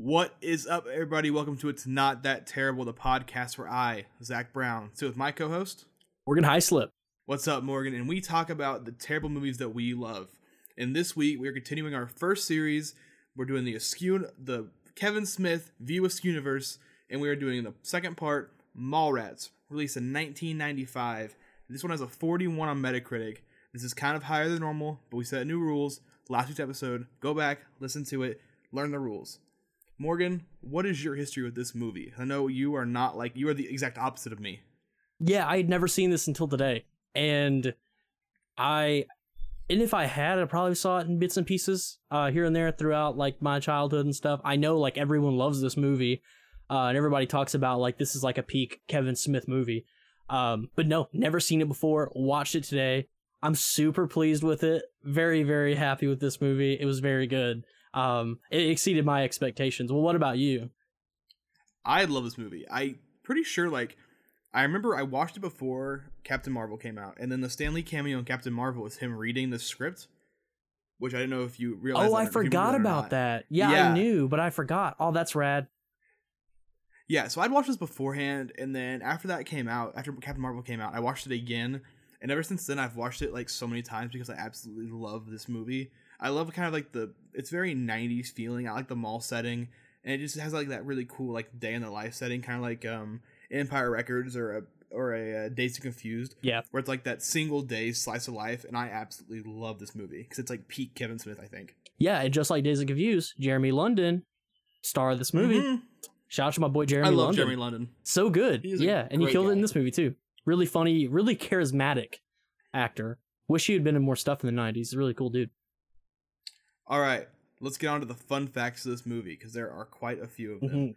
What is up, everybody? Welcome to It's Not That Terrible, the podcast where I, Zach Brown, sit with my co host. Morgan Highslip. What's up, Morgan? And we talk about the terrible movies that we love. And this week, we are continuing our first series. We're doing the Askew, the Kevin Smith View Askew universe, and we are doing the second part, Mallrats, released in 1995. This one has a 41 on Metacritic. This is kind of higher than normal, but we set new rules. Last week's episode, go back, listen to it, learn the rules. Morgan, what is your history with this movie? I know you are not like you are the exact opposite of me. Yeah, I had never seen this until today. And I and if I had, I probably saw it in bits and pieces, uh, here and there throughout like my childhood and stuff. I know like everyone loves this movie. Uh, and everybody talks about like this is like a peak Kevin Smith movie. Um, but no, never seen it before. Watched it today. I'm super pleased with it. Very, very happy with this movie. It was very good. Um, it exceeded my expectations. Well, what about you? I love this movie. I pretty sure like I remember I watched it before Captain Marvel came out, and then the Stan Lee cameo in Captain Marvel was him reading the script, which I don't know if you realized. Oh, I forgot about that. Yeah, yeah, I knew, but I forgot. Oh, that's rad. Yeah, so I'd watched this beforehand, and then after that came out, after Captain Marvel came out, I watched it again, and ever since then I've watched it like so many times because I absolutely love this movie. I love kind of like the it's very 90s feeling. I like the mall setting, and it just has like that really cool like day in the life setting, kind of like um Empire Records or a or a uh, Dazed and Confused. Yeah, where it's like that single day slice of life, and I absolutely love this movie because it's like peak Kevin Smith. I think. Yeah, and just like Dazed and Confused, Jeremy London, star of this movie. Mm-hmm. Shout out to my boy Jeremy. I love London. Jeremy London. So good. Yeah, and he killed guy. it in this movie too. Really funny, really charismatic actor. Wish he had been in more stuff in the '90s. He's a really cool dude. All right, let's get on to the fun facts of this movie because there are quite a few of them. Mm-hmm.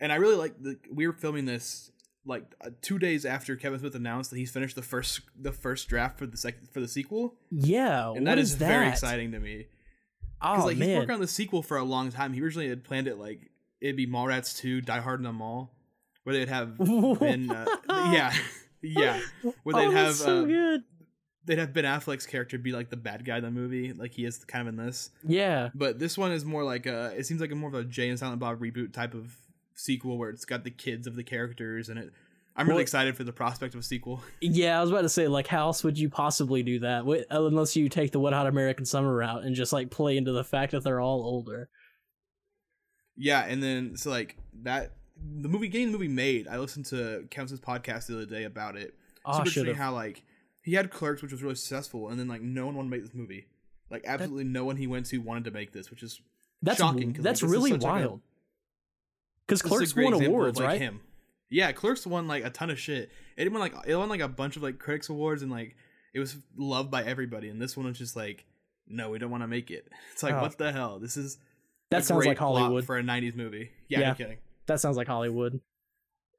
And I really like the we were filming this like uh, two days after Kevin Smith announced that he's finished the first the first draft for the second for the sequel. Yeah, and that is, is that? very exciting to me. Oh like man, he's working on the sequel for a long time. He originally had planned it like it'd be Mallrats two, Die Hard in the Mall, where they'd have been uh, yeah yeah where they'd oh, have so uh, good. They'd have Ben Affleck's character be like the bad guy in the movie, like he is kind of in this. Yeah, But this one is more like a. It seems like a more of a Jay and Silent Bob reboot type of sequel where it's got the kids of the characters and it. I'm really Well- excited for the prospect of a sequel. yeah. I was about to say, like, how else would you possibly do that Wi- uh, unless you take the Wet Hot American Summer route and just like play into the fact that they're all older? Yeah, and then so like that the movie getting the movie made. I listened to Kevin podcast the other day about it. Oh, Super should interesting how like he had Clerks, which was really successful, and then like no one wanted to make this movie. Like absolutely no one he went to wanted to make this, which is That's shocking. like, that's this is really such, like, a- wild. Because a Clerks won example of, awards, like, right? Him. Yeah, Clerks won like a ton of shit. It won like it won like a bunch of like critics awards and like it was loved by everybody. And this one was just like, no, we don't want to make it. It's like Oh. what the hell? This is That a sounds like Hollywood. for a '90s movie. Yeah, Yeah. kidding. That sounds like Hollywood.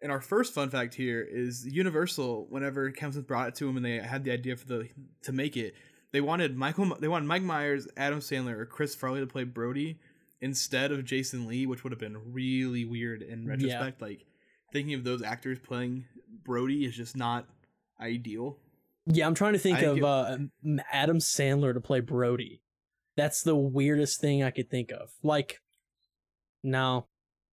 And our first fun fact here is Universal. Whenever Kevin Smith brought it to him and they had the idea for the to make it, they wanted Michael. They wanted Mike Myers, Adam Sandler, or Chris Farley to play Brody instead of Jason Lee, which would have been really weird in retrospect. Like thinking of those actors playing Brody is just not ideal. Yeah, I'm trying to think I of get- uh, Adam Sandler to play Brody. That's the weirdest thing I could think of. Like, no,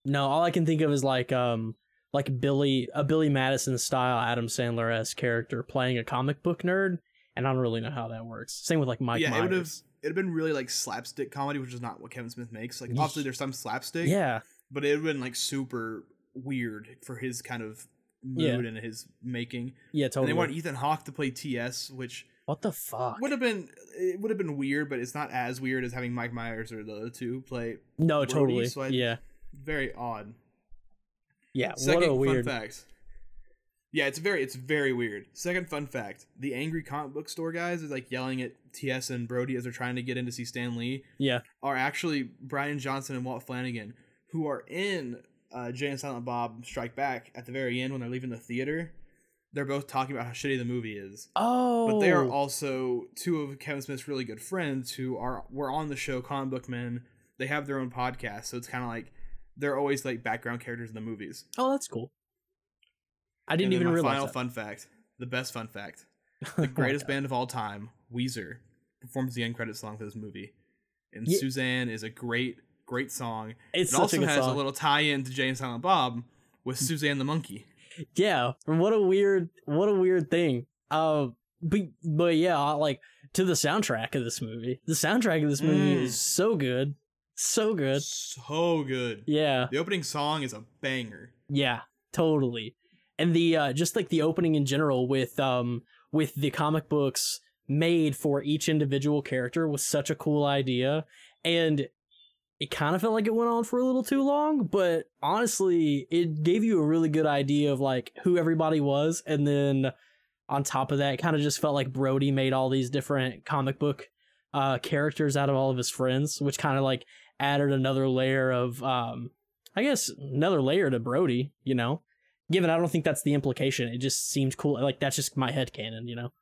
no. All I can think of is like, um, like Billy, a Billy Madison style Adam Sandler s character playing a comic book nerd, and I don't really know how that works. Same with like Mike Myers yeah, it would have. Myers. It'd been really like slapstick comedy, which is not what Kevin Smith makes. Like obviously there's some slapstick, Yeah, but it would have been like super weird for his kind of mood Yeah. and his making. yeah, And totally. they want Ethan Hawke to play TS, which what the fuck? would have been it would have been weird, but it's not as weird as having Mike Myers or the other two play. no, Brody, totally. so I- yeah, Very odd. Yeah. Second what a fun weird. fact. Yeah, it's very it's very weird. Second fun fact: the angry comic book store guys is like yelling at TS and Brody as they're trying to get in to see Stan Lee Yeah, are actually Bryan Johnson and Walt Flanagan, who are in uh, Jay and Silent Bob Strike Back at the very end when they're leaving the theater. They're both talking about how shitty the movie is. Oh, But they are also two of Kevin Smith's really good friends who are were on the show Comic Book Men. They have their own podcast, so it's kind of like they're always like background characters in the movies. Oh, that's cool. I didn't even realize final that. fun fact, the best fun fact, Oh the greatest God. band of all time, Weezer, performs the end credit song for this movie, and Ye- Suzanne is a great, great song. It's it also a has song. a little tie-in to Jay and Silent Bob with Suzanne the monkey. yeah what a weird what a weird thing uh but but yeah like to the soundtrack of this movie the soundtrack of this movie Mm. is so good so good. So good. yeah. The opening song is a banger. yeah totally. And the uh just like the opening in general with um with the comic books made for each individual character was such a cool idea. And it kind of felt like it went on for a little too long but honestly it gave you a really good idea of like who everybody was. And then on top of that it kind of just felt like brody made all these different comic book uh characters out of all of his friends which kind of like added another layer of um i guess another layer to brody you know given i don't think that's the implication it just seemed cool like that's just my head canon you know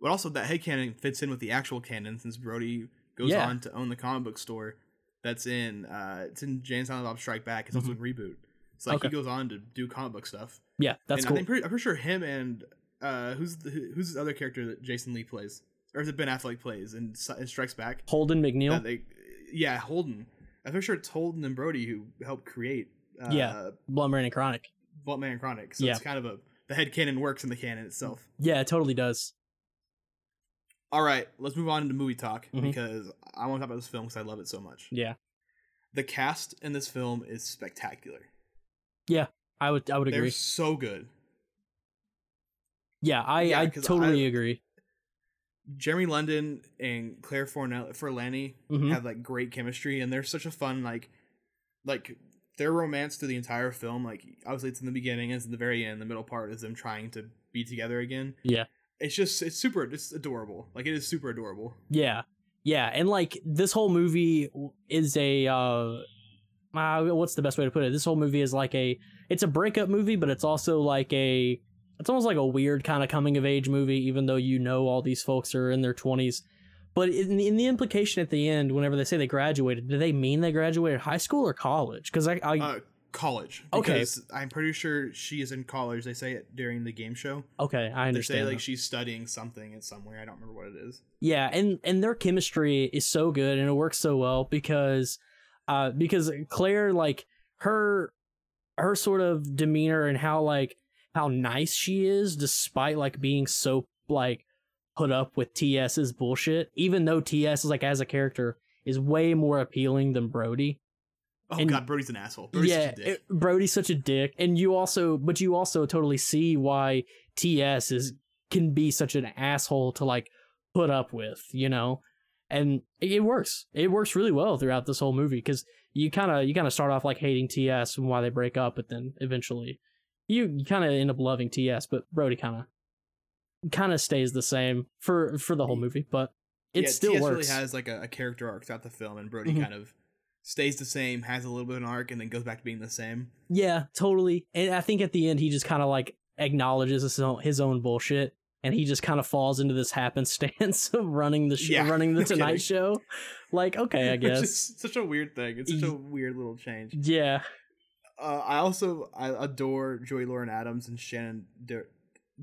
But also that headcanon fits in with the actual canon since Brody goes Yeah. on to own the comic book store that's in uh it's in and Silent Bob Strike Back. It's also a reboot. So like Mm-hmm. Okay. he goes on to do comic book stuff. yeah that's and cool I think pretty, I'm pretty sure him and uh who's the, who's the other character that Jason Lee plays or is it Ben Affleck plays in, S- in Strikes Back? holden mcneil they, yeah, Holden. I'm pretty sure it's Holden and Brody who helped create. Uh, Yeah. Blood and Chronic. Vault and Chronic. So Yeah. it's kind of a the head canon works in the canon itself. Yeah, it totally does. All right, let's move on into movie talk Mhm. because I want to talk about this film because I love it so much. Yeah, The cast in this film is spectacular. Yeah, I would I would They're agree. so good. Yeah, I Yeah, I totally I- agree. Jeremy London and Claire Fornell Forlani Mhm. have like great chemistry, and they're such a fun like, like their romance through the entire film. Like obviously it's in the beginning, it's in the very end. The middle part is them trying to be together again. Yeah. It's just it's super it's adorable. Like it is super adorable. Yeah, yeah, and like this whole movie is a uh, uh, what's the best way to put it? This whole movie is like a it's a breakup movie, but it's also like a it's almost like a weird kind of coming of age movie, even though you know all these folks are in their twenties. But in the, in the implication at the end, whenever they say they graduated, do they mean they graduated high school or college? Because I, I Uh, college. Okay. I'm pretty sure she is in college. They say it during the game show. okay, I understand. They say that. like she's studying something at somewhere. I don't remember what it is. Yeah, and and their chemistry is so good and it works so well because uh because Claire like her her sort of demeanor and how like how nice she is despite like being so like put up with TS's bullshit even though TS is like as a character is way more appealing than Brody. Oh And- god, Brody's an asshole. Brody's yeah, such a dick. it- Brody's such a dick and you also but you also totally see why TS is can be such an asshole to like put up with, you know? And it, it works. It works really well throughout this whole movie cuz you kind of you kind of start off like hating TS and why they break up but then eventually you, you kind of end up loving TS, but Brody kind of kind of stays the same for for the whole movie, but it yeah, still TS works. really has like a, a character arc throughout the film, and Brody Mhm. kind of stays the same, has a little bit of an arc, and then goes back to being the same. Yeah, totally. And I think at the end he just kind of like acknowledges his own, his own bullshit and he just kind of falls into this happenstance of running the show, Yeah, running the no Tonight kidding. Show. Like, okay, I guess. such a weird thing. It's such a weird little change. Yeah. Uh, I also I adore Joey Lauren Adams and Shannen Do-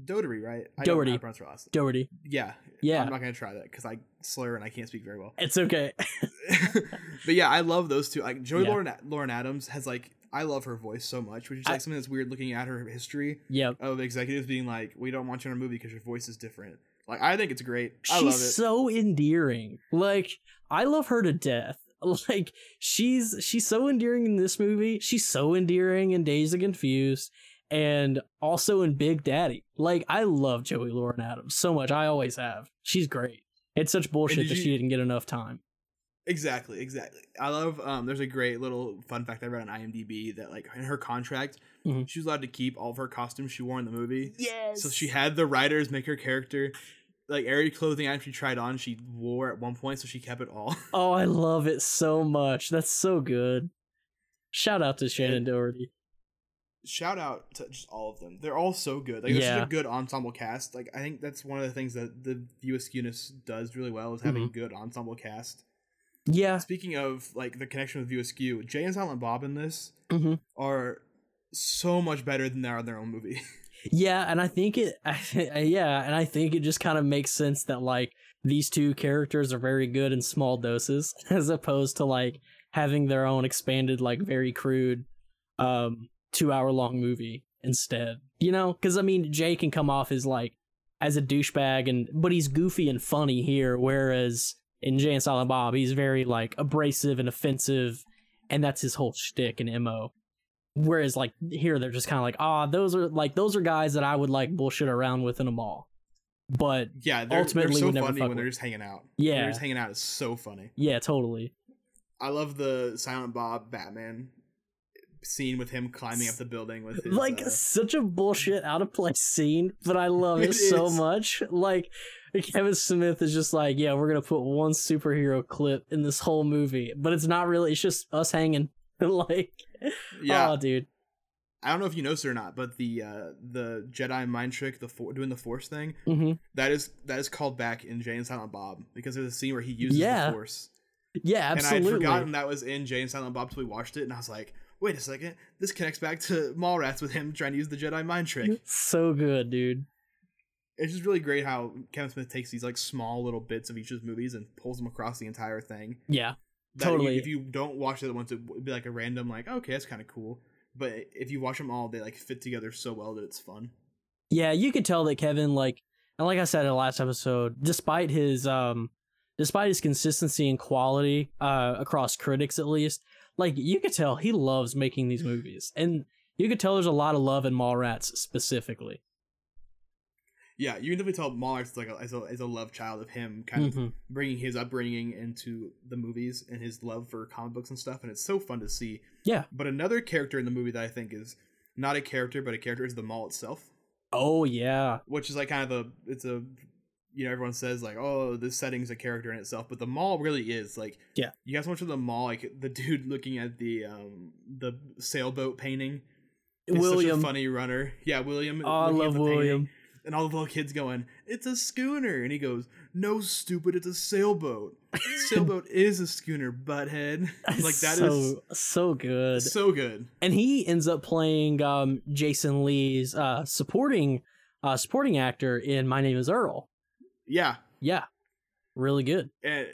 Doherty, right? I don't know Doherty. pronounce her last- Doherty. Yeah, Yeah. I'm not gonna try that because I slur and I can't speak very well. It's okay. but yeah, I love those two. Like Joey Yeah. Lauren Lauren Adams has like I love her voice so much, which is like I- something that's weird looking at her history yep. of executives being like, "We don't want you in our movie because your voice is different." Like I think it's great. I She's love it. so endearing. Like, I love her to death. Like, she's she's so endearing in this movie. She's so endearing in Dazed and Confused and also in Big Daddy. Like, I love Joey Lauren Adams so much. I always have. She's great. It's such bullshit that you- she didn't get enough time. Exactly, exactly. I love. Um, there's a great little fun fact I read on IMDb that like in her contract, Mhm. she was allowed to keep all of her costumes she wore in the movie. Yes. So she had the writers make her character like every clothing item she tried on, she wore at one point, so she kept it all. Oh, I love it so much. That's so good. Shout out to Shannen Doherty. Shout out to just all of them. They're all so good. Like, there's Yeah. such a good ensemble cast. Like, I think that's one of the things that the View Askewness does really well is having Mm-hmm. good ensemble cast. Yeah. Speaking of like the connection with View Askew, Jay and Silent Bob in this hmm are so much better than they are in their own movie. Yeah, and I think it yeah, and I think it just kind of makes sense that like these two characters are very good in small doses as opposed to like having their own expanded, like very crude, um, two hour long movie instead. You know, because I mean, Jay can come off as like as a douchebag, and but he's goofy and funny here, whereas in Jay and Silent Bob, he's very like abrasive and offensive, and that's his whole shtick and mo. Whereas like here, they're just kind of like, ah, those are like those are guys that I would like bullshit around with in a mall. But Yeah, they're, Ultimately, they're so funny when they're just hanging out. Yeah. when they're just hanging out is so funny. yeah, totally. I love the Silent Bob Batman scene with him climbing up the building with his, like uh, such a bullshit out of place scene, but I love it, It so is. much. Like Kevin Smith is just like, yeah, we're gonna put one superhero clip in this whole movie, but it's not really. It's just us hanging. like, yeah. oh, dude, I don't know if you noticed it or not, but the uh, the Jedi mind trick, the for- doing the Force thing, hmm that is that is called back in Jay and Silent Bob because there's a scene where he uses Yeah, the Force, yeah, absolutely. and I had forgotten that was in Jay and Silent Bob, so we watched it, and I was like, wait a second, this connects back to Mallrats with him trying to use the Jedi mind trick. so good, dude. It's just really great how Kevin Smith takes these like small little bits of each of his movies and pulls them across the entire thing. Yeah, that you- Totally. if you don't watch it at once, it would be like a random like, okay, that's kind of cool. But if you watch them all, they like fit together so well that it's fun. yeah. You could tell that Kevin, like, and like I said in the last episode, despite his um, despite his consistency and quality uh across critics at least, like you could tell he loves making these movies, and you could tell there's a lot of love in Mallrats specifically. Yeah, you can definitely tell is like a, as, a, as a love child of him, kind of Mhm. bringing his upbringing into the movies and his love for comic books and stuff, and it's so fun to see. Yeah. But another character in the movie that I think is not a character, but a character is the mall itself, Oh yeah. which is like kind of a it's a you know everyone says like oh this setting's a character in itself, but the mall really is like Yeah. You guys watch the mall like the dude looking at the um the sailboat painting. William. such a funny runner. Yeah, William. Oh, I love the painting, William. And all the little kids going, "It's a schooner," and he goes, "No, stupid, it's a sailboat. sailboat is a schooner, butthead." like that is so so good. so good. and he ends up playing um Jason Lee's uh supporting uh supporting actor in My Name is Earl. Yeah, Yeah. Really good. and,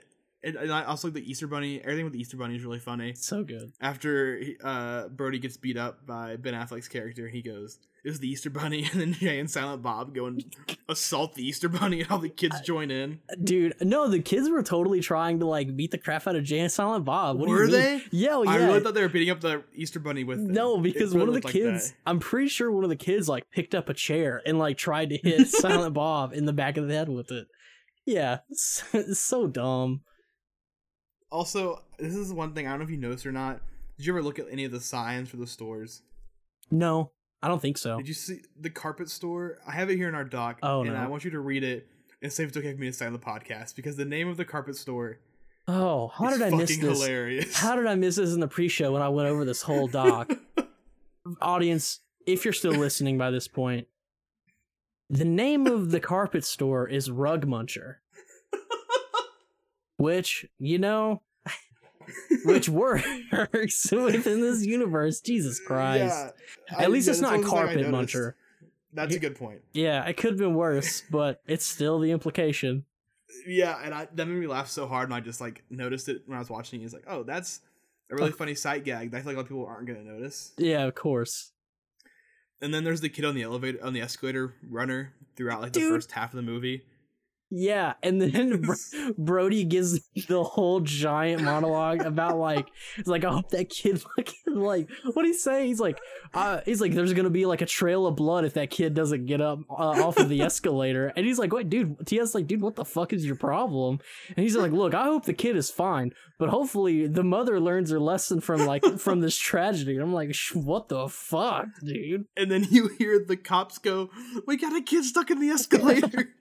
and, and I also like the Easter Bunny. Everything with the Easter Bunny is really funny. So good. After uh, Brody gets beat up by Ben Affleck's character, he goes, "It was the Easter Bunny," and then Jay and Silent Bob go and assault the Easter Bunny, and all the kids join in. Dude, no, the kids were totally trying to like beat the crap out of Jay and Silent Bob. What Were they? Yeah, well, I really thought they were beating up the Easter Bunny with. them. no, because really one of the looked like kids. I'm pretty sure one of the kids like picked up a chair and like tried to hit Silent Bob in the back of the head with it. Yeah, it's, it's so dumb. Also, this is one thing I don't know if you noticed or not. Did you ever look at any of the signs for the stores? No, I don't think so. Did you see the carpet store? I have it here in our doc, Oh, and no. I want you to read it and see if it's okay for me to sign the podcast because the name of the carpet store Oh, how did I miss this? hilarious. How did I miss this in the pre-show when I went over this whole doc? Audience, if you're still listening by this point, the name of the carpet store is Rug Muncher. Which, you know, which works within this universe. Jesus Christ. Yeah, I- At least yeah, it's not I carpet muncher. That's a good point. Yeah, it could have been worse, but it's still the implication. Yeah, and I, that made me laugh so hard, and I just like noticed it when I was watching. it. It's like, oh, that's a really uh, funny sight gag. that I feel like a lot of people aren't gonna notice. Yeah, of course. And then there's the kid on the elevator, on the escalator runner throughout like the first half of the movie. Yeah, and then Bro- Brody gives the whole giant monologue about like it's like I hope that kid fucking like what do he say? He's like uh he's like there's gonna be like a trail of blood if that kid doesn't get up uh, off of the escalator. And he's like, wait, dude, TS like, dude, what the fuck is your problem? And he's like, look, I hope the kid is fine, but hopefully the mother learns her lesson from like from this tragedy. And I'm like, what the fuck, dude? And then you hear the cops go, "We got a kid stuck in the escalator."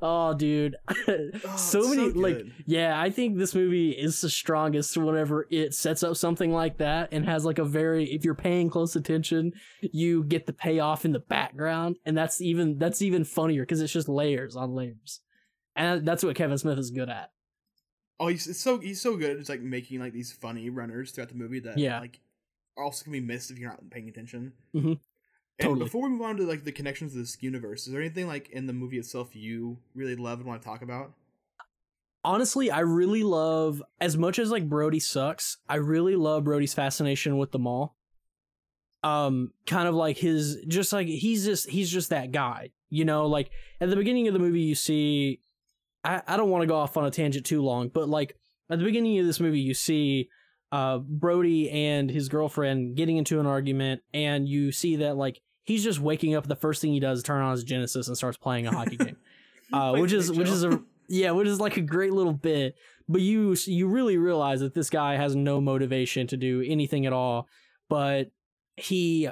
Oh, dude, Oh, so many like. Yeah, I think this movie is the strongest whenever it sets up something like that and has like a very if you're paying close attention, you get the payoff in the background and that's even that's even funnier because it's just layers on layers. And that's what Kevin Smith is good at. oh, he's it's so he's so good at just like making like these funny runners throughout the movie that Yeah. like are also gonna be missed if you're not paying attention. Mm-hmm. Mhm. And before we move on to like the connections to this universe, is there anything like in the movie itself you really love and want to talk about? honestly, I really love as much as like Brody sucks. I really love Brody's fascination with the mall. Um, kind of like his, just like he's just he's just that guy, you know. Like at the beginning of the movie, you see, I I don't want to go off on a tangent too long, but like at the beginning of this movie, you see, uh, Brody and his girlfriend getting into an argument, and you see that like he's just waking up. The first thing he does is turn on his Genesis and starts playing a hockey game, uh, which is which is a yeah, which is like a great little bit. But you you really realize that this guy has no motivation to do anything at all. But he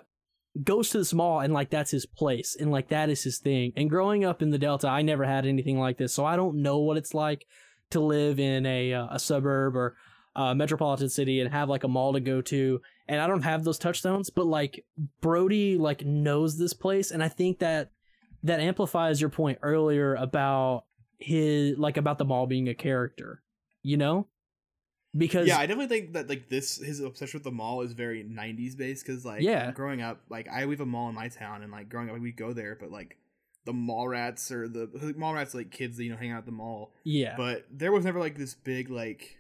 goes to this mall and like that's his place and like that is his thing. And growing up in the Delta, I never had anything like this, so I don't know what it's like to live in a uh, a suburb or a metropolitan city and have like a mall to go to. And I don't have those touchstones, but like Brody like knows this place, and I think that that amplifies your point earlier about his like about the mall being a character, you know? Because yeah, I definitely think that like this his obsession with the mall is very '90s based because like Yeah. growing up, like I we have a mall in my town and like growing up we go there, but like the mall rats or the mall rats like kids that you know hang out at the mall, yeah, but there was never like this big like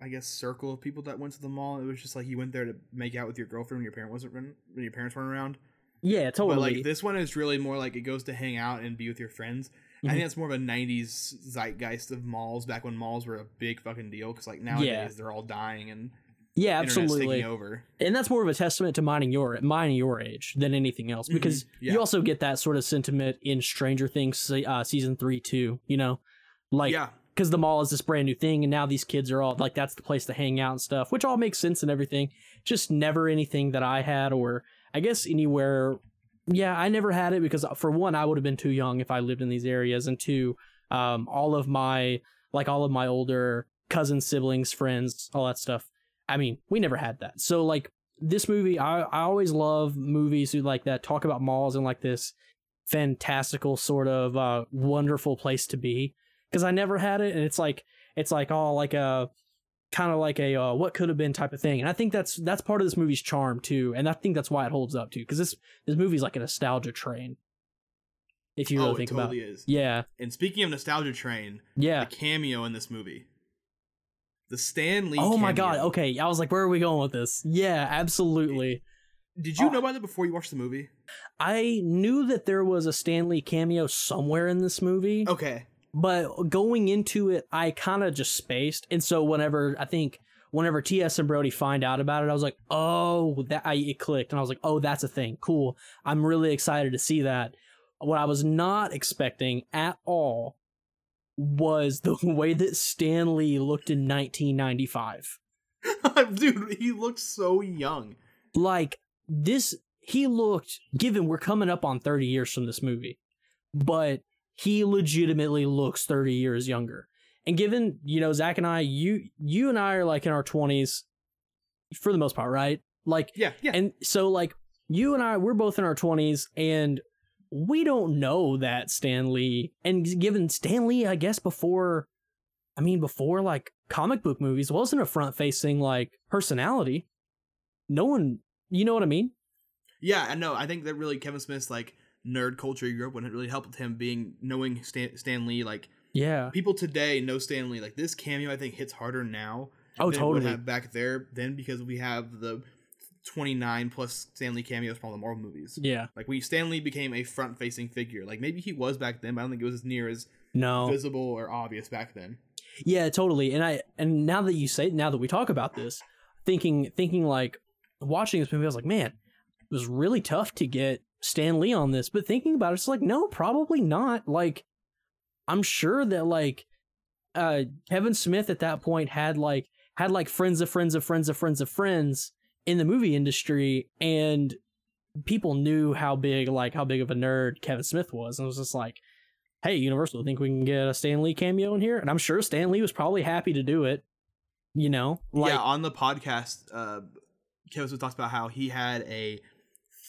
I guess circle of people that went to the mall. It was just like you went there to make out with your girlfriend when your parent wasn't when your parents weren't around. yeah, totally. But like this one is really more like it goes to hang out and be with your friends. I Mhm. think that's more of a '90s zeitgeist of malls back when malls were a big fucking deal. Because like nowadays they're all dying and yeah, absolutely. over. and that's more of a testament to minding your minding your age than anything else because Mhm, yeah. you also get that sort of sentiment in Stranger Things uh, season three too. You know, like yeah, because the mall is this brand new thing, and now these kids are all like that's the place to hang out and stuff, which all makes sense and everything. Just never anything that I had, or I guess anywhere. Yeah, I never had it because for one, I would have been too young if I lived in these areas, and two, um, all of my like all of my older cousins, siblings, friends, all that stuff. I mean, we never had that. So like this movie, I I always love movies who like that talk about malls and like this fantastical sort of uh wonderful place to be because I never had it, and it's like it's like all like a kind of like a uh, what could have been type of thing, and I think that's that's part of this movie's charm too, and I think that's why it holds up too, because this this movie's like a nostalgia train. If you really oh, think it about, totally it. is. yeah, And speaking of nostalgia train, yeah. a cameo in this movie, the Stan Lee. Oh my god. Okay, I was like, where are we going with this? Yeah, absolutely. Did you Oh. know about it before you watched the movie? I knew that there was a Stan Lee cameo somewhere in this movie. Okay. But going into it, I kind of just spaced. And so whenever I think whenever TS and Brody find out about it, I was like, oh, that I, it clicked, and I was like, oh, that's a thing. Cool. I'm really excited to see that. What I was not expecting at all was the way that Stan Lee looked in 1995. Dude, he looked so young. like this he looked given we're coming up on 30 years from this movie but he legitimately looks 30 years younger and given you know zach and i you you and i are like in our 20s for the most part right like Yeah, yeah. and so like you and i we're both in our 20s and we don't know that stan lee and given stan lee i guess before i mean before like comic book movies wasn't a front facing like personality no one you know what i mean Yeah, I know. I think that really Kevin Smith's like nerd culture he grew up with it really helped him being knowing Stan, Stan Lee. Like yeah people today know Stan Lee. Like this cameo, I think hits harder now. oh than totally have back there then because we have the twenty nine plus Stan Lee cameos from all the Marvel movies. yeah Like we Stan Lee became a front facing figure. Like maybe he was back then, but I don't think it was as near as no visible or obvious back then. yeah totally and i and now that you say now that we talk about this thinking thinking like watching this movie i was like man it was really tough to get stan lee on this but thinking about it it's like no probably not. Like i'm sure that like uh kevin smith at that point had like had like friends of friends of friends of friends of friends in the movie industry and people knew how big like how big of a nerd kevin smith was and it was just like hey universal think we can get a stan lee cameo in here? And i'm sure stan lee was probably happy to do it you know? Like yeah, on the podcast, uh, Kevin Smith talks about how he had a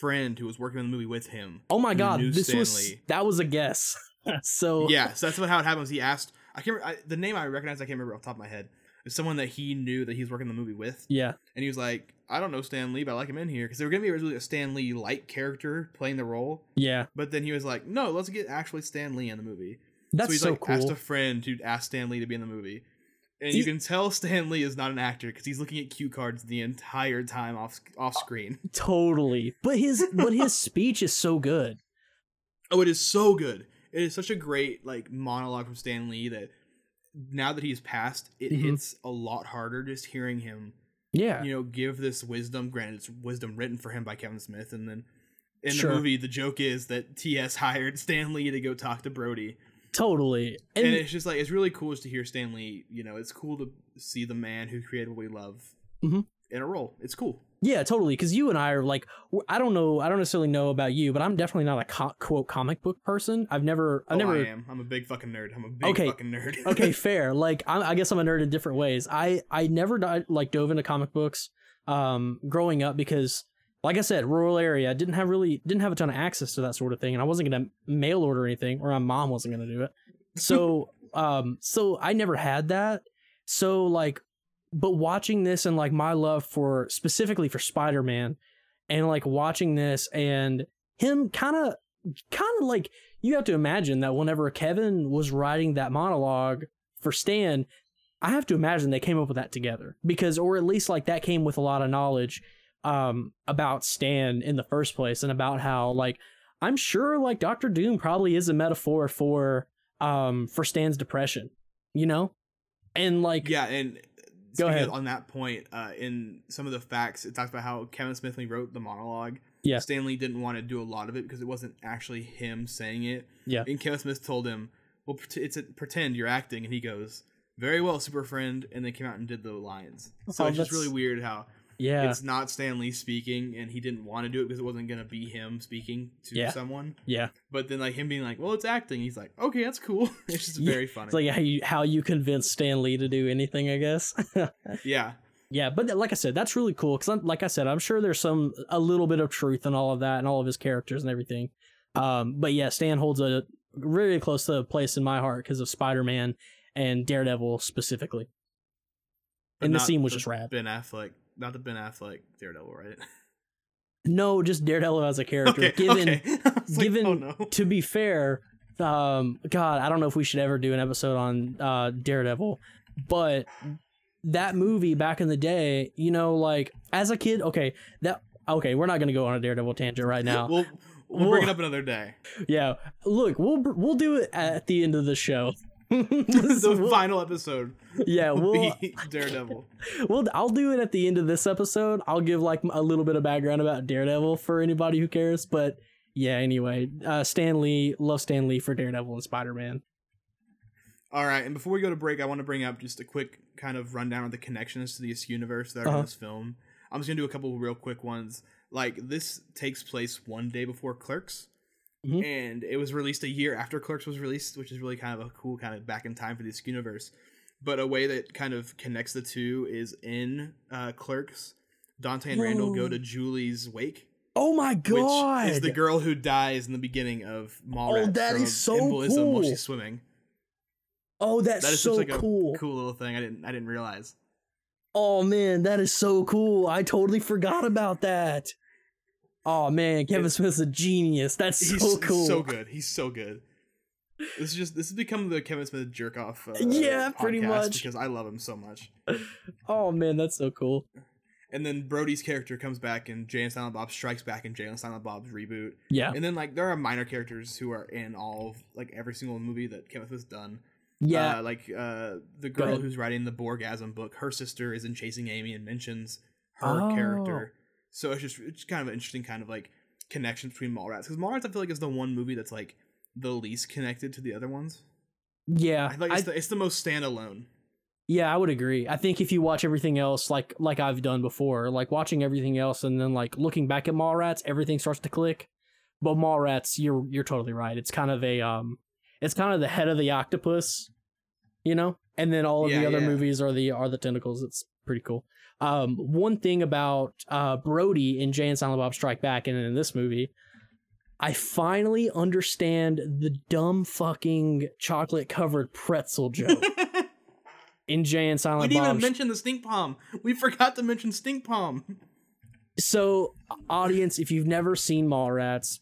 friend who was working on the movie with him. oh my god this Stan was that was a guess so Yeah, so that's what how it happens. He asked? I can't. Remember, I, the name I recognize. I can't remember off the top of my head. It's someone that he knew that he was working the movie with, yeah and he was like, "I don't know Stan Lee, but I like him in here because they were gonna be originally a Stan Lee like character playing the role." yeah But then he was like, "No, let's get actually Stan Lee in the movie." That's so he's so like asked a friend to ask Stan Lee to be in the movie. And you can tell Stan Lee is not an actor because he's looking at cue cards the entire time off off screen. Totally. But his but his speech is so good. Oh, it is so good. It is such a great like monologue from Stan Lee that now that he's passed, it Mhm. hits a lot harder just hearing him, Yeah. you know, give this wisdom. Granted, it's wisdom written for him by Kevin Smith, and then in Sure. the movie, the joke is that TS hired Stan Lee to go talk to Brody, Totally. and, And, it's just like it's really cool just to hear Stan Lee. You know, it's cool to see the man who created what we love Mhm. in a role. It's cool. yeah, totally. Because you and I are like, I don't know, I don't necessarily know about you, but I'm definitely not a co- quote comic book person. I've never, I oh, never. I am. I'm a big fucking nerd. I'm a big Okay. fucking nerd. okay, fair. Like I'm, I guess I'm a nerd in different ways. I I never like dove into comic books um growing up because like I said, rural area didn't have really didn't have a ton of access to that sort of thing, and I wasn't gonna mail order anything, or my mom wasn't gonna do it. So um so I never had that. So like, but watching this and like my love for specifically for Spider Man, and like watching this and him kind of kind of like you have to imagine that whenever Kevin was writing that monologue for Stan, I have to imagine they came up with that together because, or at least like that came with a lot of knowledge um, about Stan in the first place and about how like I'm sure like Doctor Doom probably is a metaphor for um for Stan's depression, you know, and like Yeah, and Go ahead. on that point, uh, in some of the facts, it talks about how Kevin Smith when wrote the monologue. Yeah. Stan Lee didn't want to do a lot of it because it wasn't actually him saying it. Yeah. And Kevin Smith told him, "Well, pret- it's a, pretend you're acting," and he goes, "Very well, super friend," and they came out and did the lines. So Oh, it's just really weird how yeah, it's not Stan Lee speaking, and he didn't want to do it because it wasn't gonna be him speaking to Yeah. someone. yeah. But then like him being like, "Well, it's acting," he's like, "Okay, that's cool." it's just Yeah, very funny. It's like how you how you convince Stan Lee to do anything, I guess. yeah. Yeah, but like I said, that's really cool because, like I said, I'm sure there's some a little bit of truth in all of that and all of his characters and everything. Um, but yeah, Stan holds a really close to a place in my heart because of Spider-Man and Daredevil specifically. But And the scene was just rad. Ben Affleck, not the Ben Affleck Daredevil, right? No, just Daredevil as a character. okay, given okay. Was like, given oh no. to be fair, um, God, I don't know if we should ever do an episode on uh, Daredevil, but that movie back in the day, you know, like as a kid, okay, that okay, we're not gonna go on a Daredevil tangent right now. We'll we'll bring it up another day. yeah, look, we'll we'll do it at the end of the show. the We'll- final episode yeah, will we'll, be Daredevil. well, I'll do it at the end of this episode. I'll give like a little bit of background about Daredevil for anybody who cares. But yeah, anyway, uh, Stan Lee, love Stan Lee for Daredevil and Spider Man. All right, and before we go to break, I want to bring up just a quick kind of rundown of the connections to this universe that are Uh-huh. in this film. I'm just gonna do a couple real quick ones. Like this takes place one day before Clerks, Mhm. and it was released a year after Clerks was released, which is really kind of a cool kind of back in time for this universe. But a way that kind of connects the two is in uh, Clerks. Dante and Randall go to Julie's wake, Oh my god! which is the girl who dies in the beginning of Mallrats. Oh, that is so cool. while she's swimming. oh, that's That is so like cool. cool little thing. I didn't I didn't realize. Oh man, that is so cool. I totally forgot about that. Oh man, Kevin It- Smith's a genius. That's so cool. so good. He's so good. This is just this has become the Kevin Smith jerk off. Uh, Yeah, pretty much. because I love him so much. Oh man, that's so cool. And then Brody's character comes back, and Jay and Silent Bob strikes back in Jay and Silent Bob's reboot. Yeah. And then like there are minor characters who are in all of, like every single movie that Kevin Smith's done. Yeah. uh, like uh, the girl who's writing the Borgasm book. Her sister is in Chasing Amy and mentions her Oh. character. So it's just it's kind of an interesting kind of like connection between Mallrats because Mallrats I feel like is the one movie that's like the least connected to the other ones. yeah. I like I- it's, the, it's the most standalone. Yeah, I would agree. I think if you watch everything else like like I've done before, like watching everything else and then like looking back at Mallrats, everything starts to click. But Mallrats, you're you're totally right. It's kind of a um it's kind of the head of the octopus, you know? And then all of the other yeah. movies are the are the tentacles. It's pretty cool. Um one thing about uh Brody in Jay and Silent Bob Strike Back and in this movie, I finally understand the dumb fucking chocolate covered pretzel joke in Jay and Silent Bob. we didn't even mention the stink palm. We forgot to mention stink palm. so audience if you've never seen mallrats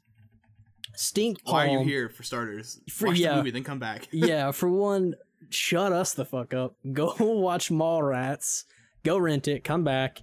Stink Palm. Why are you here for starters? For- Watch yeah. the movie, then come back. yeah, for one, shut us the fuck up. Go watch Mallrats. Go rent it. Come back.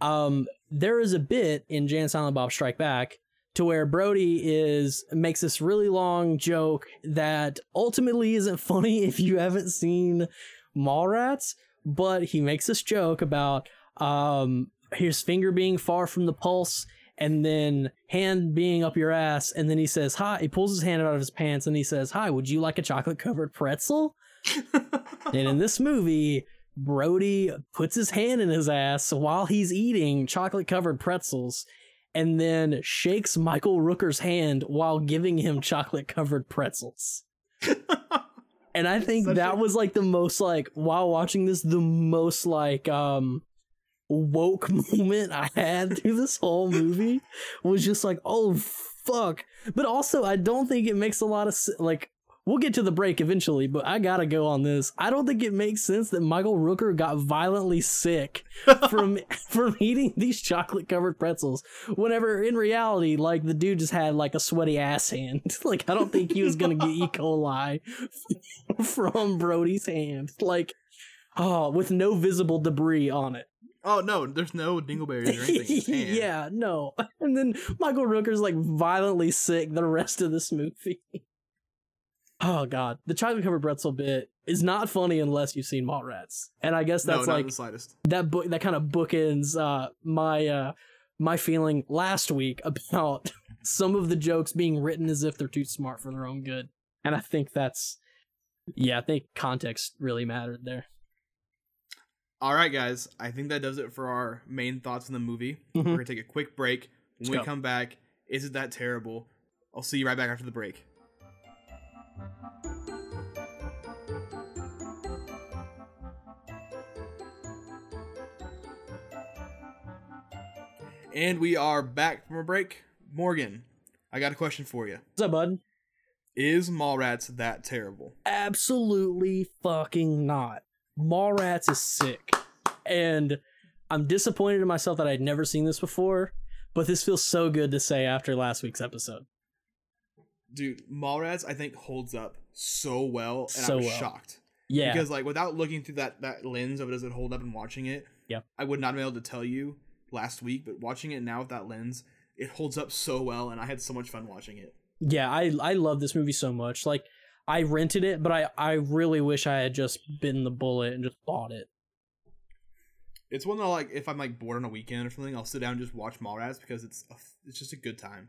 Um, there is a bit in Jan Silent Bob Strike Back to where Brody is makes this really long joke that ultimately isn't funny if you haven't seen Mallrats, but he makes this joke about um his finger being far from the pulse and then hand being up your ass and then he says hi he pulls his hand out of his pants and he says hi would you like a chocolate covered pretzel and in this movie brody puts his hand in his ass while he's eating chocolate covered pretzels and then shakes michael rooker's hand while giving him chocolate covered pretzels and i think Such that a- was like the most like while watching this the most like um woke moment I had through this whole movie was just like, oh fuck. But also, I don't think it makes a lot of. Like, we'll get to the break eventually, but I gotta go on this. I don't think it makes sense that Michael Rooker got violently sick from from eating these chocolate covered pretzels. Whenever in reality, like the dude just had like a sweaty ass hand. like, I don't think he was gonna get E. coli from Brody's hand. Like, oh, with no visible debris on it. oh no, there's no dingleberries or anything. in his hand. yeah, no. And then Michael Rooker's like violently sick the rest of this movie. Oh god, the chocolate covered pretzel bit is not funny unless you've seen Mallrats, and I guess no, that's not like the slightest. that book that kind of bookends uh, my uh, my feeling last week about some of the jokes being written as if they're too smart for their own good, and I think that's yeah, I think context really mattered there. All right, guys. I think that does it for our main thoughts on the movie. Mhm. We're gonna take a quick break. When Let's we go. come back, is it that terrible? I'll see you right back after the break. And we are back from a break. Morgan, I got a question for you. What's up, bud? Is Mallrats that terrible? Absolutely fucking not. Mallrats is sick. And I'm disappointed in myself that I'd never seen this before, but this feels so good to say after last week's episode. Dude, Mallrats I think holds up so well, and So I was well. shocked. Yeah. Because like without looking through that that lens of does it hold up and watching it, yeah. I would not have been able to tell you last week. But watching it now with that lens, it holds up so well, and I had so much fun watching it. yeah, I I love this movie so much. Like I rented it, but I I really wish I had just bitten the bullet and just bought it. It's one that like if I'm like bored on a weekend or something, I'll sit down and just watch Mallrats because it's a, it's just a good time.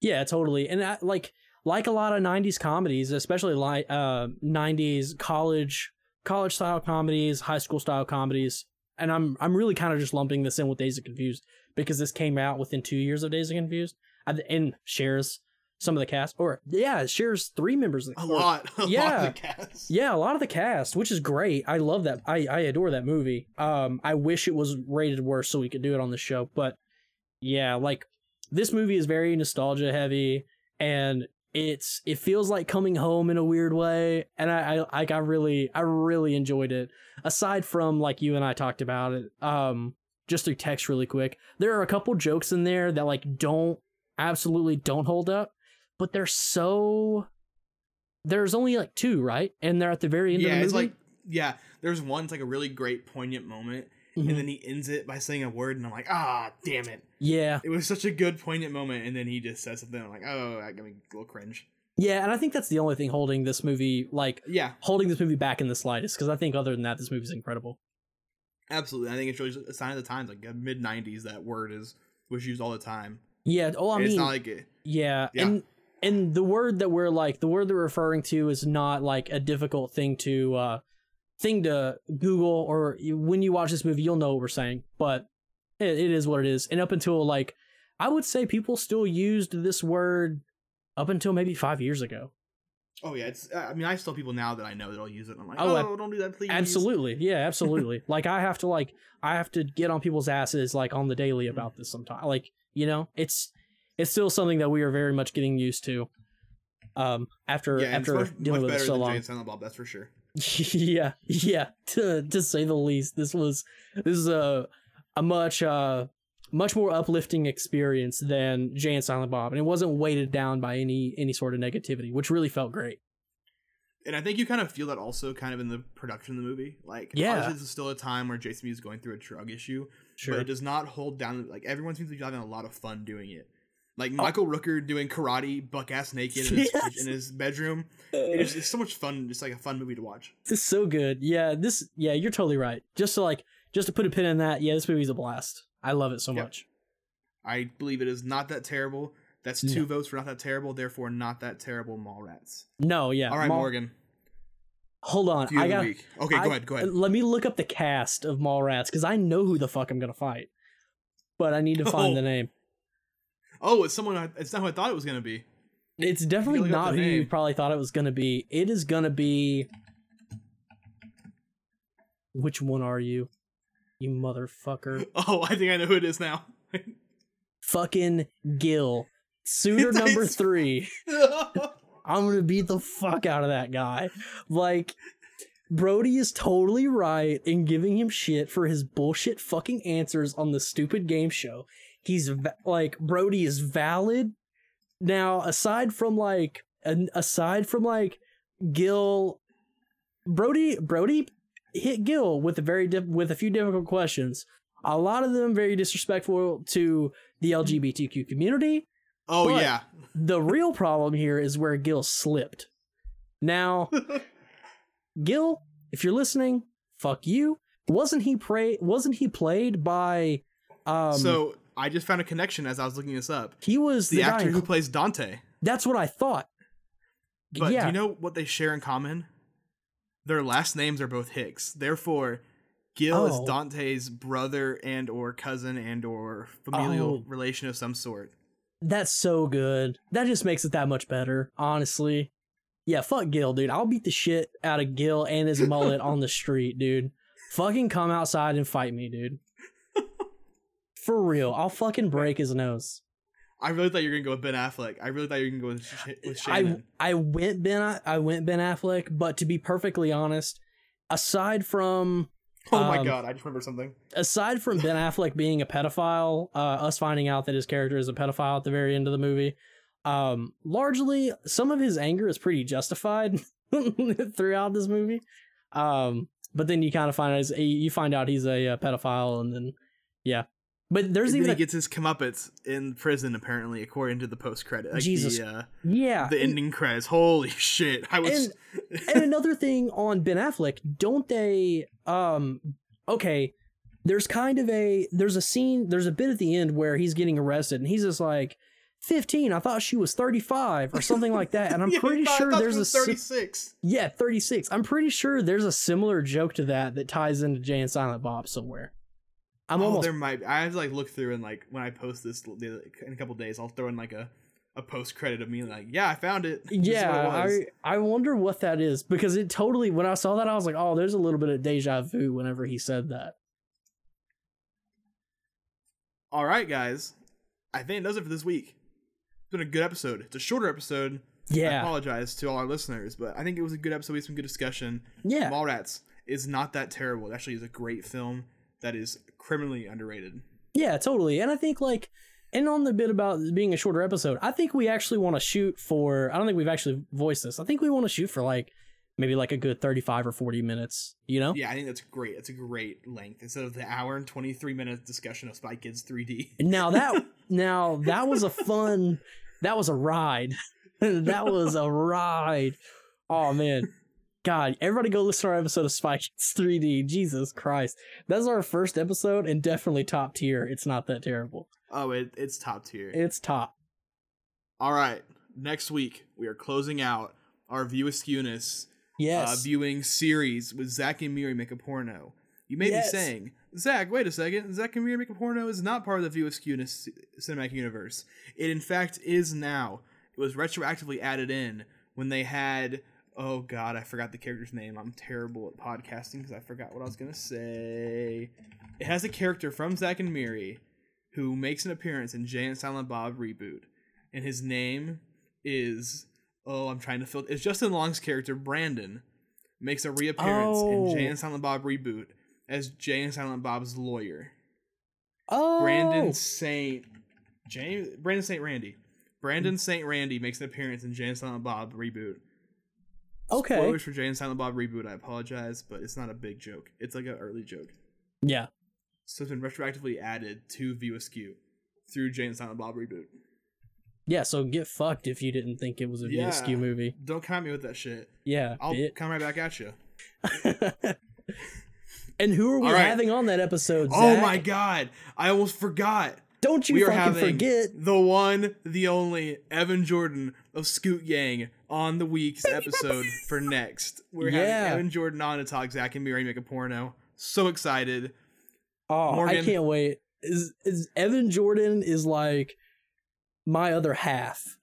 Yeah, totally. And I, like like a lot of 90s comedies, especially like uh 90s college college style comedies, high school style comedies. And I'm I'm really kind of just lumping this in with Dazed and Confused because this came out within 2 years of Dazed and Confused and- shares some of the cast or yeah, it shares three members of the A or- lot, a lot yeah. of the cast. Yeah, a lot of the cast, which is great. I love that. I, I adore that movie. Um, I wish it was rated worse so we could do it on the show. But yeah, like this movie is very nostalgia heavy, and it's it feels like coming home in a weird way. And I, I like I really I really enjoyed it. Aside from like you and I talked about it, um, just through text really quick. There are a couple jokes in there that like don't absolutely don't hold up, but they're so there's only like two, right? And they're at the very end yeah, of the it's like yeah. There's one it's like a really great poignant moment, Mhm. and then he ends it by saying a word, and I'm like, ah, damn it. yeah, It was such a good poignant moment, and then he just says something. I'm like, oh, that got me a little cringe. yeah, and I think that's the only thing holding this movie like Yeah, holding this movie back in the slightest. Because I think other than that, this movie's incredible. absolutely. I think it's really a sign of the times. Like mid '90s, that word is was used all the time. Yeah. Oh, I And mean, it's not like it. yeah, Yeah. and and the word that we're like the word that we're referring to is not like a difficult thing to uh thing to Google or when you watch this movie, you'll know what we're saying. But it, it is what it is. And up until like, I would say people still used this word up until maybe five years ago. Oh yeah, it's. I mean, I still people now that I know that'll use it. And I'm like, Oh, oh, don't do that, please. Absolutely. Yeah, absolutely. like I have to like I have to get on people's asses like on the daily about this sometimes. Like, you know, it's it's still something that we are very much getting used to. Um after Yeah, after much, dealing much with it so long. Jay and Silent Bob. That's for sure. Yeah, yeah, to to say the least. This was this is a a much uh much more uplifting experience than Jay and Silent Bob, and it wasn't weighted down by any any sort of negativity, which really felt great. And I think you kind of feel that also kind of in the production of the movie. Like, Yeah. this is still a time where Jason is going through a drug issue, Sure. but it does not hold down. Like, everyone seems to be having a lot of fun doing it. Like Oh. Michael Rooker doing karate, buck ass naked in his, Yes. in his bedroom. It's, it's so much fun, just like a fun movie to watch. This is so good. Yeah, this yeah, you're totally right. Just to like just to put a pin in that, yeah, this movie's a blast. I love it so Yep. much. I believe it is not that terrible. That's two votes for not that terrible, therefore not that terrible. Mallrats. No, yeah. All right, Mall- Morgan. Hold on. I got. Okay, I- go ahead. Go ahead. Let me look up the cast of Mallrats because I know who the fuck I'm gonna fight. But I need to find Oh. the name. Oh, it's someone. I, it's not who I thought it was gonna be. It's definitely not who you probably thought it was gonna be. It is gonna be. Which one are you? You motherfucker. Oh, I think I know who it is now. Fucking Gil. Suitor number three. I'm gonna beat the fuck out of that guy. Like, Brodie is totally right in giving him shit for his bullshit fucking answers on the stupid game show. He's like, Brodie is valid. Now, aside from like, an, aside from like, Gil, Brodie, Brodie hit Gil with a very diff- with a few difficult questions. A lot of them very disrespectful to the LGBTQ community oh But- yeah. the real problem here is where Gil slipped. Now, Gil, if you're listening, fuck you. Wasn't he pray? Wasn't he played by? Um, so I just found a connection as I was looking this up. he was The, the, actor who plays Dante. that's what I thought. But yeah, do you know what they share in common? Their last names are both Hicks. Therefore, Gil Oh. is Dante's brother and or cousin and or familial Oh. relation of some sort. that's so good. That just makes it that much better. Honestly, yeah. Fuck Gil, dude. I'll beat the shit out of Gil and his mullet on the street, dude. Fucking come outside and fight me, dude. For real, I'll fucking break his nose. I really thought you were gonna go with Ben Affleck. I really thought you were gonna go with, Sh- with I Shannen. I went Ben I went Ben Affleck, but to be perfectly honest, aside from oh my um, god, I just remember something. aside from Ben Affleck being a pedophile, uh, us finding out that his character is a pedophile at the very end of the movie, um, largely some of his anger is pretty justified throughout this movie. Um, but then you kind of find out he's- you find out he's a, uh pedophile, and then yeah. But there's And even then a, he gets his comeuppance in prison, apparently, according to the post credit. Like Jesus. The, uh, yeah the ending credits. Holy shit! I was. and another thing on Ben Affleck, don't they um okay, there's kind of a there's a scene, there's a bit at the end where he's getting arrested and he's just like 15, I thought she was 35 or something like that. And I'm Yeah, pretty I sure there's a was si- 36. Yeah, 36. I'm pretty sure there's a similar joke to that that ties into Jay and Silent Bob somewhere. I'm oh, almost there might. Be. I have to like look through and like when I post this in a couple days, I'll throw in like a a post credit of me like, yeah, I found it. This yeah, it. I I wonder what that is because it totally when I saw that I was like, oh, there's a little bit of deja vu whenever he said that. All right, guys. I think it does it for this week. It's been a good episode. It's a shorter episode. Yeah, I apologize to all our listeners, but I think it was a good episode. We had some good discussion. yeah. Mallrats is not that terrible. It actually is a great film that is criminally underrated. Yeah, totally. And I think like and on the bit about being a shorter episode, I think we actually want to shoot for I don't think we've actually voiced this. I think we want to shoot for like maybe like a good 35 or 40 minutes, you know? Yeah, I think that's great. It's a great length instead of the hour and 23 minute discussion of Spy Kids 3D. Now that now that was a fun that was a ride. that was a ride. Oh man. God, everybody go listen to our episode of Spy Kids 3D. Jesus Christ. That's our first episode and definitely top tier. It's not that terrible. Oh, it, it's top tier. It's top. All right, next week we are closing out our View Askewness Yes. uh, viewing series with Zack and Miri Make a Porno. You may Yes. be saying, Zach, wait a second. Zack and Miri Make a Porno is not part of the View Askewness cinematic universe. It, in fact, is now. It was retroactively added in when they had. Oh, God, I forgot the character's name. I'm terrible at podcasting because I forgot what I was going to say. It has a character from Zack and Miri who makes an appearance in Jay and Silent Bob reboot. And his name is. Oh, I'm trying to fill. It's Justin Long's character, Brandon, makes a reappearance Oh. in Jay and oh. Silent Bob reboot as Jay and Silent Bob's lawyer. Oh, Brandon Saint James Brandon Saint Randy. Brandon Saint Randy makes an appearance in Jay and Silent Bob reboot. Okay. Spoilers for Jay and Silent Bob reboot. I apologize, but it's not a big joke. It's like an early joke. Yeah. So it's been retroactively added to View Askew through Jay and Silent Bob reboot. Yeah, so get fucked if you didn't think it was a Yeah. View Askew movie. Don't count me with that shit. Yeah. I'll bit. come right back at you. and who are we right. having on that episode? Oh my god, I almost forgot. Don't you we fucking having forget. the one, the only Evan Jordan of Scoot Gang on the week's episode for next. We're Yeah. having Evan Jordan on to talk Zack and Miri make a porno. So excited. Oh, I Morgan. can't wait. Is is Evan Jordan is like my other half.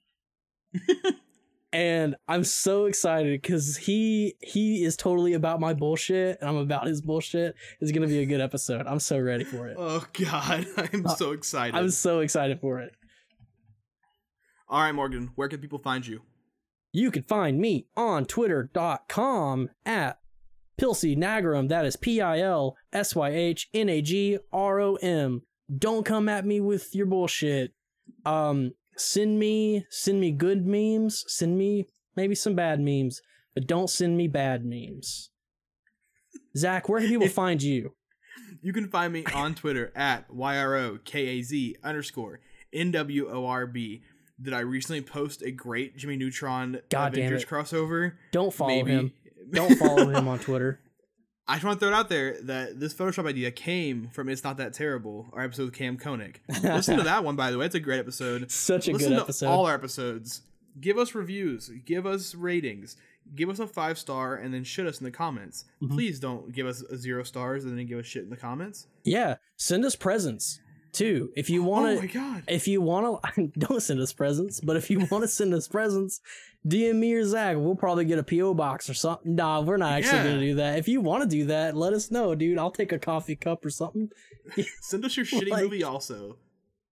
and I'm so excited cuz he he is totally about my bullshit and I'm about his bullshit. It's going to be a good episode. I'm so ready for it. Oh god, I'm Uh, so excited. I'm so excited for it. All right, Morgan, where can people find you? You can find me on twitter.com at Pilsy Nagrum. That is P I L S Y H N A G R O M. Don't come at me with your bullshit. Um, send me send me good memes. Send me maybe some bad memes, but don't send me bad memes. Zach, where can people find you? You can find me on Twitter at YROKAZ underscore NWORB. Did I recently post a great Jimmy Neutron God Avengers crossover? Don't follow Maybe. him. Don't follow him on Twitter. I just want to throw it out there that this Photoshop idea came from It's Not That Terrible, our episode with Cam Koenig. Listen to that one, by the way. It's a great episode. Such a Listen good to episode. all our episodes. Give us reviews. Give us ratings. Give us a five star and then shit us in the comments. Mhm. Please don't give us a zero stars and then give us shit in the comments. yeah, send us presents too. If you want to oh my god. if you want to don't send us presents but if you want to send us presents dm me or zach we'll probably get a po box or something nah we're not actually Yeah. gonna do that if you want to do that let us know dude i'll take a coffee cup or something Send us your shitty Like- movie also.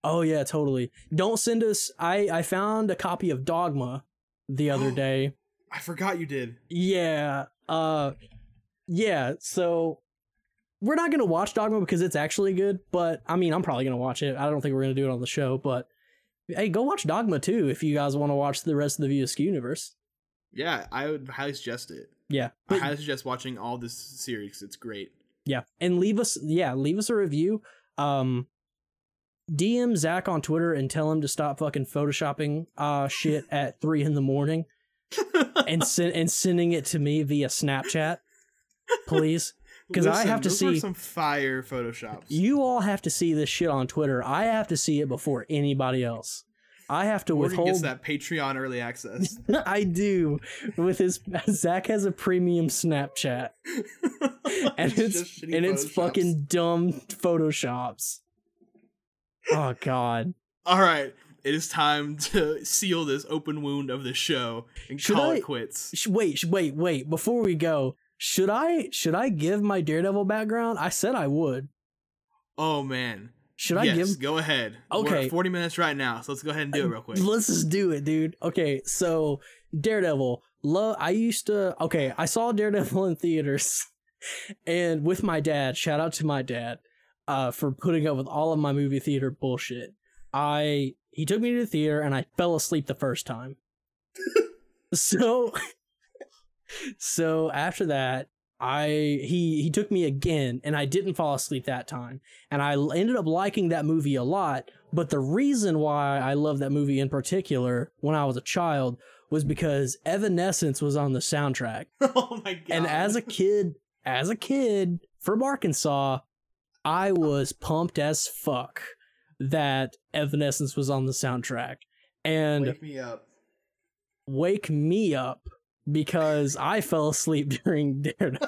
oh yeah totally don't send us i i found a copy of dogma the other day I forgot you did. yeah uh yeah so we're not gonna watch dogma because it's actually good but i mean i'm probably gonna watch it i don't think we're gonna do it on the show but hey go watch dogma too if you guys want to watch the rest of the view askew universe Yeah, I would highly suggest it. yeah I highly suggest watching all this series. It's great. yeah and leave us yeah leave us a review um dm zach on twitter and tell him to stop fucking photoshopping uh shit at three in the morning and send and sending it to me via snapchat please 'Cause I have to see- some fire photoshops. You all have to see this shit on Twitter. I have to see it before anybody else. I have to Morgan gets withhold. that Patreon early access. I do. With his Zach has a premium Snapchat, and it's shitty and it's fucking dumb photoshops. Oh god. All right, it is time to seal this open wound of the show and Should call I- it quits. Sh- Wait, sh- wait, wait. Before we go, should I should I give my Daredevil background? I said I would. Oh man. Should I yes, give? go ahead. We're Okay. 40 minutes right now, so let's go ahead and do it real quick. Let's just do it, dude. Okay, so Daredevil. Love. I used to. Okay, I saw Daredevil in theaters, and with my dad. Shout out to my dad, uh, for putting up with all of my movie theater bullshit. I he took me to the theater, and I fell asleep the first time. so, so after that, I he he took me again, and I didn't fall asleep that time, and I ended up liking that movie a lot. But the reason why I love that movie in particular when I was a child was because Evanescence was on the soundtrack. oh my god. And as a kid, as a kid from Arkansas, I was pumped as fuck that Evanescence was on the soundtrack. And wake me up. wake me up because I fell asleep during Daredevil.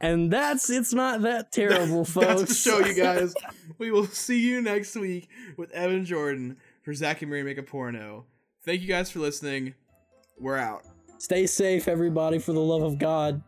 And that's it's not that terrible, folks. That's the show, you guys. we will see you next week with Evan Jordan for Zack and Miri Make a Porno. Thank you guys for listening. We're out. Stay safe, everybody, for the love of God.